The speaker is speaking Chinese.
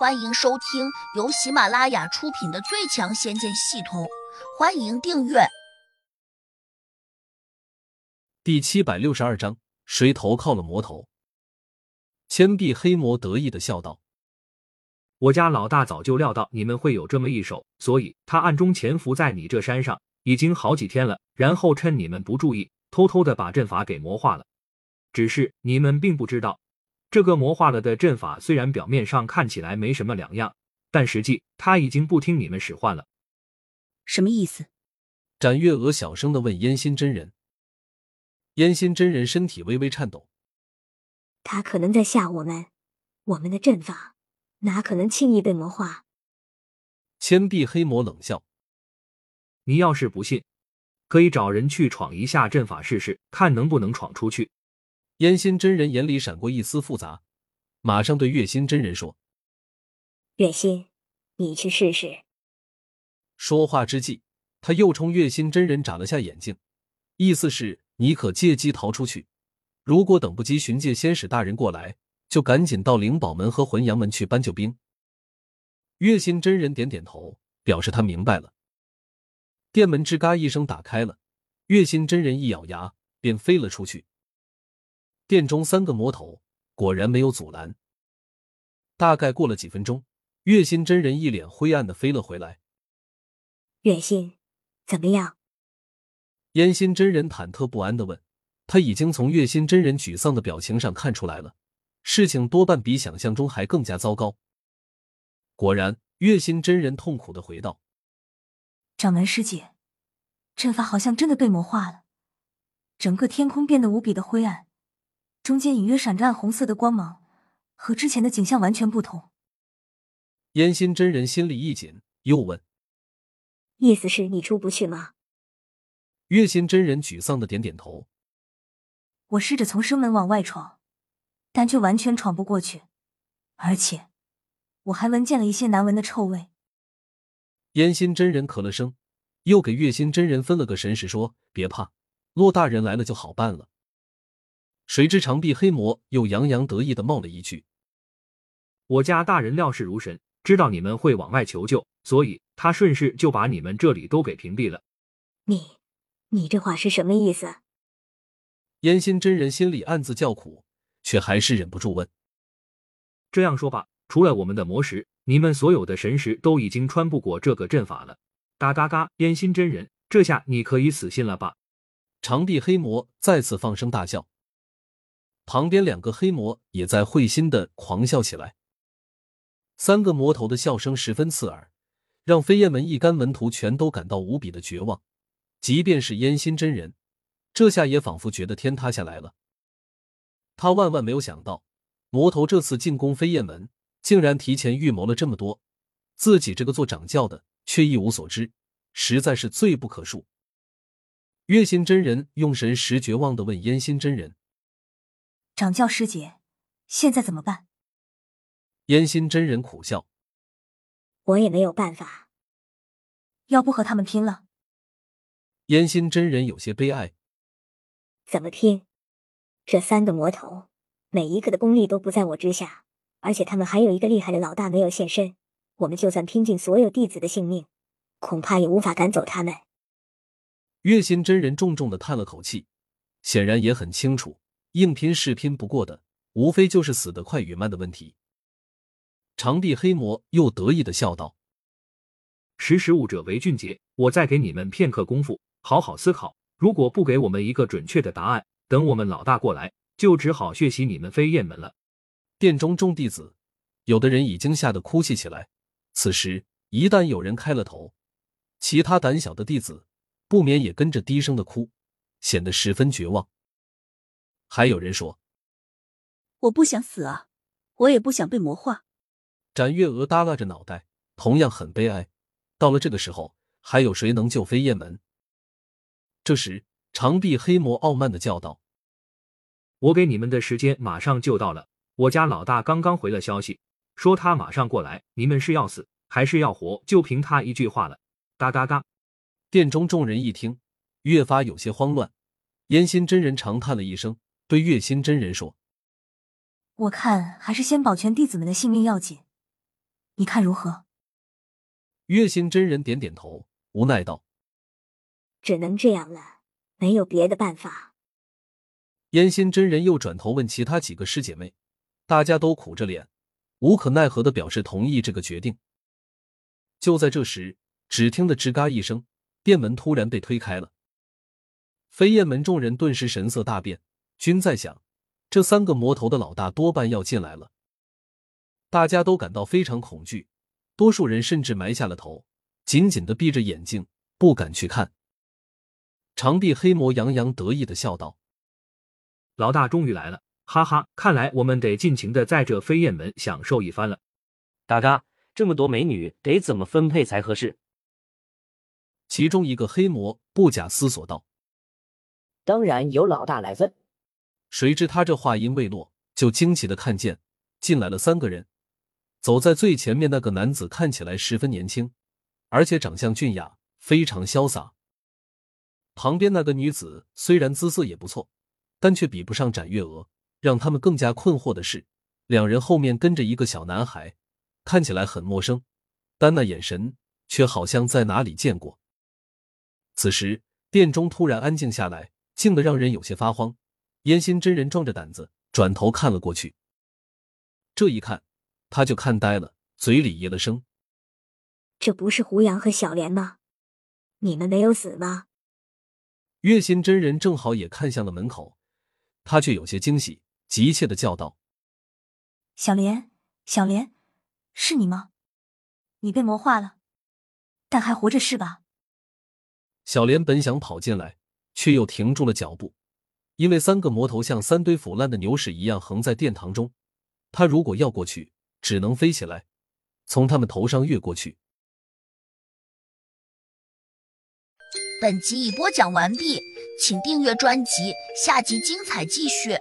欢迎收听由喜马拉雅出品的《最强仙剑系统》，欢迎订阅。第七百六十二章，谁投靠了魔头？千臂黑魔得意的笑道：“我家老大早就料到你们会有这么一手，所以他暗中潜伏在你这山上已经好几天了，然后趁你们不注意，偷偷的把阵法给魔化了。只是你们并不知道。”这个魔化了的阵法虽然表面上看起来没什么两样，但实际他已经不听你们使唤了。什么意思？展月娥小声的问燕心真人。燕心真人身体微微颤抖。他可能在吓我们，我们的阵法哪可能轻易被魔化？千臂黑魔冷笑：“你要是不信，可以找人去闯一下阵法试试，看能不能闯出去。”烟心真人眼里闪过一丝复杂，马上对月心真人说：“月心，你去试试。”说话之际，他又冲月心真人眨了下眼睛，意思是你可借机逃出去。如果等不及寻界仙使大人过来，就赶紧到灵宝门和魂阳门去搬救兵。月心真人点点头，表示他明白了。殿门吱嘎一声打开了，月心真人一咬牙，便飞了出去。殿中三个魔头果然没有阻拦。大概过了几分钟，月心真人一脸灰暗的飞了回来。月心，怎么样？烟心真人忐忑不安的问。他已经从月心真人沮丧的表情上看出来了，事情多半比想象中还更加糟糕。果然，月心真人痛苦的回道：“掌门师姐，阵法好像真的被魔化了，整个天空变得无比的灰暗。”中间隐约闪着暗红色的光芒，和之前的景象完全不同。烟心真人心里一紧，又问：“意思是你出不去吗？”月心真人沮丧的点点头：“我试着从生门往外闯，但却完全闯不过去，而且我还闻见了一些难闻的臭味。”烟心真人咳了声，又给月心真人分了个神识，说：“别怕，骆大人来了就好办了。”谁知长臂黑魔又洋洋得意的冒了一句：“我家大人料事如神，知道你们会往外求救，所以他顺势就把你们这里都给屏蔽了。”你，你这话是什么意思？烟心真人心里暗自叫苦，却还是忍不住问：“这样说吧，除了我们的魔石，你们所有的神石都已经穿不过这个阵法了。”嘎嘎嘎！烟心真人，这下你可以死心了吧？长臂黑魔再次放声大笑。旁边两个黑魔也在会心的狂笑起来。三个魔头的笑声十分刺耳，让飞燕门一干门徒全都感到无比的绝望。即便是烟心真人，这下也仿佛觉得天塌下来了。他万万没有想到，魔头这次进攻飞燕门，竟然提前预谋了这么多，自己这个做掌教的却一无所知，实在是罪不可恕。月心真人用神识绝望的问烟心真人。掌教师姐，现在怎么办？烟心真人苦笑：“我也没有办法。要不和他们拼了？”烟心真人有些悲哀：“怎么拼？这三个魔头，每一个的功力都不在我之下，而且他们还有一个厉害的老大没有现身。我们就算拼尽所有弟子的性命，恐怕也无法赶走他们。”月心真人重重的叹了口气，显然也很清楚。硬拼是拼不过的，无非就是死得快与慢的问题。长臂黑魔又得意的笑道：“识时务者为俊杰，我再给你们片刻功夫，好好思考。如果不给我们一个准确的答案，等我们老大过来，就只好血洗你们飞燕门了。”殿中众弟子，有的人已经吓得哭泣起来。此时一旦有人开了头，其他胆小的弟子不免也跟着低声的哭，显得十分绝望。还有人说：“我不想死啊，我也不想被魔化。”展月娥耷拉着脑袋，同样很悲哀。到了这个时候，还有谁能救飞燕门？这时，长臂黑魔傲慢的叫道：“我给你们的时间马上就到了。我家老大刚刚回了消息，说他马上过来。你们是要死还是要活，就凭他一句话了。”嘎嘎嘎！殿中众人一听，越发有些慌乱。烟心真人长叹了一声。对月心真人说：“我看还是先保全弟子们的性命要紧。你看如何？月心真人点点头，无奈道：“只能这样了，没有别的办法。”烟心真人又转头问其他几个师姐妹，大家都苦着脸，无可奈何的表示同意这个决定。就在这时，只听得吱嘎一声，殿门突然被推开了。飞燕门众人顿时神色大变，均在想，这三个魔头的老大多半要进来了。大家都感到非常恐惧。多数人甚至埋下了头，紧紧的闭着眼睛，不敢去看。长臂黑魔洋洋得意的笑道：“老大终于来了，哈哈！看来我们得尽情的在这飞燕门享受一番了。”大哥，这么多美女，得怎么分配才合适？其中一个黑魔不假思索道：“当然由老大来分。”谁知他这话音未落，就惊奇的看见进来了三个人。走在最前面那个男子看起来十分年轻，而且长相俊雅，非常潇洒。旁边那个女子虽然姿色也不错，但却比不上展月娥。让他们更加困惑的是，两人后面跟着一个小男孩，看起来很陌生，但那眼神却好像在哪里见过。此时殿中突然安静下来，静得让人有些发慌。烟心真人壮着胆子转头看了过去，这一看。他就看呆了，嘴里噎了声：“这不是胡杨和小莲吗？你们没有死吗？”月心真人正好也看向了门口，他却有些惊喜，急切的叫道：“小莲，小莲，是你吗？你被魔化了，但还活着是吧？”小莲本想跑进来，却又停住了脚步，因为三个魔头像三堆腐烂的牛屎一样横在殿堂中，他如果要过去。只能飞起来，从他们头上越过去。本集已播讲完毕，请订阅专辑，下集精彩继续。